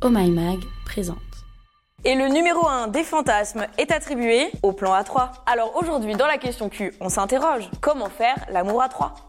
Oh My Mag présente. Et le numéro 1 des fantasmes est attribué au plan A3. Alors aujourd'hui, dans la question Q, on s'interroge comment faire l'amour à 3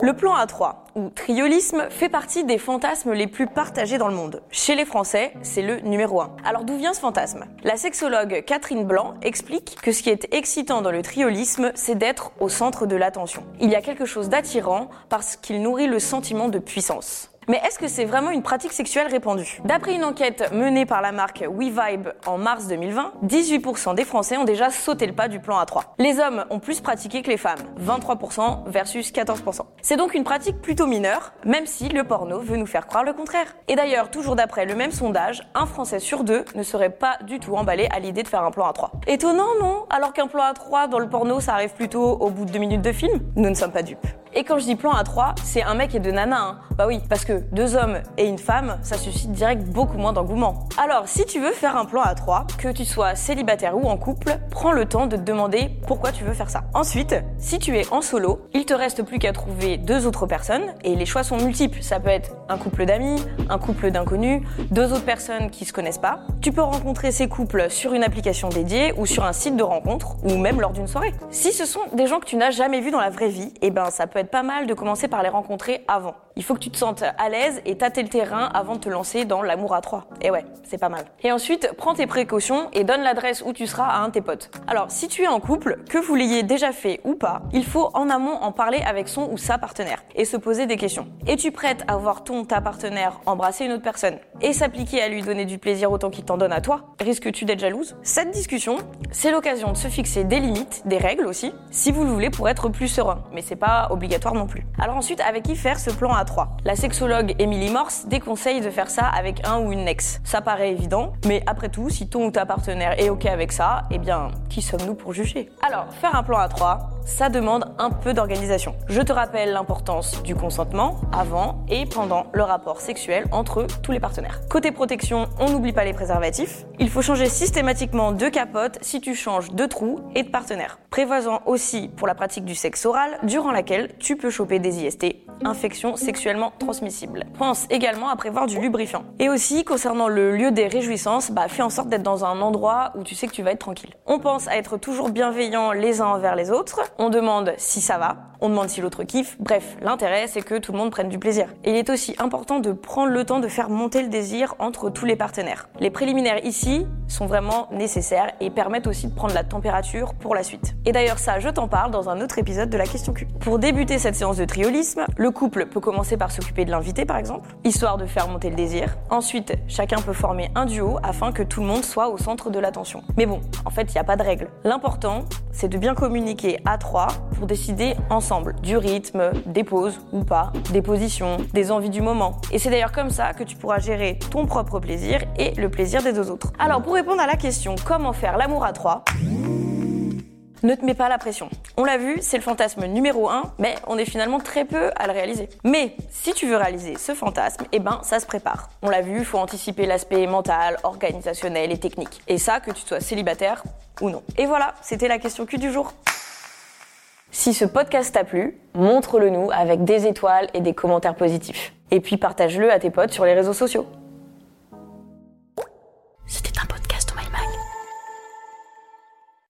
le plan A3, ou triolisme, fait partie des fantasmes les plus partagés dans le monde. Chez les Français, c'est le numéro 1. Alors d'où vient ce fantasme? La sexologue Catherine Blanc explique que ce qui est excitant dans le triolisme, c'est d'être au centre de l'attention. Il y a quelque chose d'attirant parce qu'il nourrit le sentiment de puissance. Mais est-ce que c'est vraiment une pratique sexuelle répandue? D'après une enquête menée par la marque WeVibe en mars 2020, 18% des Français ont déjà sauté le pas du plan A3. Les hommes ont plus pratiqué que les femmes, 23% versus 14%. C'est donc une pratique plutôt mineure, même si le porno veut nous faire croire le contraire. Et d'ailleurs, toujours d'après le même sondage, un Français sur deux ne serait pas du tout emballé à l'idée de faire un plan A3. Étonnant, non? Alors qu'un plan A3 dans le porno, ça arrive plutôt au bout de deux minutes de film? Nous ne sommes pas dupes. Et quand je dis plan A3, c'est un mec et deux nanas. Hein. Bah oui, parce que deux hommes et une femme, ça suscite direct beaucoup moins d'engouement. Alors, si tu veux faire un plan A3, que tu sois célibataire ou en couple, prends le temps de te demander pourquoi tu veux faire ça. Ensuite, si tu es en solo, il te reste plus qu'à trouver deux autres personnes et les choix sont multiples. Ça peut être un couple d'amis, un couple d'inconnus, deux autres personnes qui se connaissent pas. Tu peux rencontrer ces couples sur une application dédiée ou sur un site de rencontre ou même lors d'une soirée. Si ce sont des gens que tu n'as jamais vus dans la vraie vie, eh ben ça peut être pas mal de commencer par les rencontrer avant. Il faut que tu te sentes à l'aise et tâter le terrain avant de te lancer dans l'amour à trois. Et ouais, c'est pas mal. Et ensuite, prends tes précautions et donne l'adresse où tu seras à un de tes potes. Alors, si tu es en couple, que vous l'ayez déjà fait ou pas, il faut en amont en parler avec son ou sa partenaire et se poser des questions. Es-tu prête à voir ton ta partenaire embrasser une autre personne et s'appliquer à lui donner du plaisir autant qu'il t'en donne à toi? Risques-tu d'être jalouse? Cette discussion, c'est l'occasion de se fixer des limites, des règles aussi, si vous le voulez pour être plus serein. Mais c'est pas obligatoire non plus. Alors ensuite, avec qui faire ce plan à 3 La sexologue Emily Morse déconseille de faire ça avec un ou une ex. Ça paraît évident, mais après tout, si ton ou ta partenaire est ok avec ça, eh bien, qui sommes-nous pour juger? Alors, faire un plan à 3, ça demande un peu d'organisation. Je te rappelle l'importance du consentement avant et pendant le rapport sexuel entre tous les partenaires. Côté protection, on n'oublie pas les préservatifs. Il faut changer systématiquement de capote si tu changes de trou et de partenaire. Prévoisant aussi pour la pratique du sexe oral, durant laquelle tu peux choper des IST, infections sexuellement transmissibles. Pense également à prévoir du lubrifiant. Et aussi, concernant le lieu des réjouissances, bah, fais en sorte d'être dans un endroit où tu sais que tu vas être tranquille. On pense à être toujours bienveillant les uns envers les autres. On demande si ça va. On demande si l'autre kiffe. Bref, l'intérêt, c'est que tout le monde prenne du plaisir. Et il est aussi important de prendre le temps de faire monter le désir entre tous les partenaires. Les préliminaires ici sont vraiment nécessaires et permettent aussi de prendre la température pour la suite. Et d'ailleurs, ça, je t'en parle dans un autre épisode de la question Q. Pour débuter cette séance de triolisme, le couple peut commencer par s'occuper de l'invité, par exemple, histoire de faire monter le désir. Ensuite, chacun peut former un duo afin que tout le monde soit au centre de l'attention. Mais bon, en fait, il n'y a pas de règle. L'important, c'est de bien communiquer à trois pour décider ensemble du rythme, des pauses ou pas, des positions, des envies du moment. Et c'est d'ailleurs comme ça que tu pourras gérer ton propre plaisir et le plaisir des deux autres. Alors, pour répondre à la question comment faire l'amour à trois, ne te mets pas la pression. On l'a vu, c'est le fantasme numéro un, mais on est finalement très peu à le réaliser. Mais si tu veux réaliser ce fantasme, eh ben ça se prépare. On l'a vu, il faut anticiper l'aspect mental, organisationnel et technique. Et ça, que tu sois célibataire ou non. Et voilà, c'était la question Q du jour. Si ce podcast t'a plu, montre-le nous avec des étoiles et des commentaires positifs. Et puis partage-le à tes potes sur les réseaux sociaux.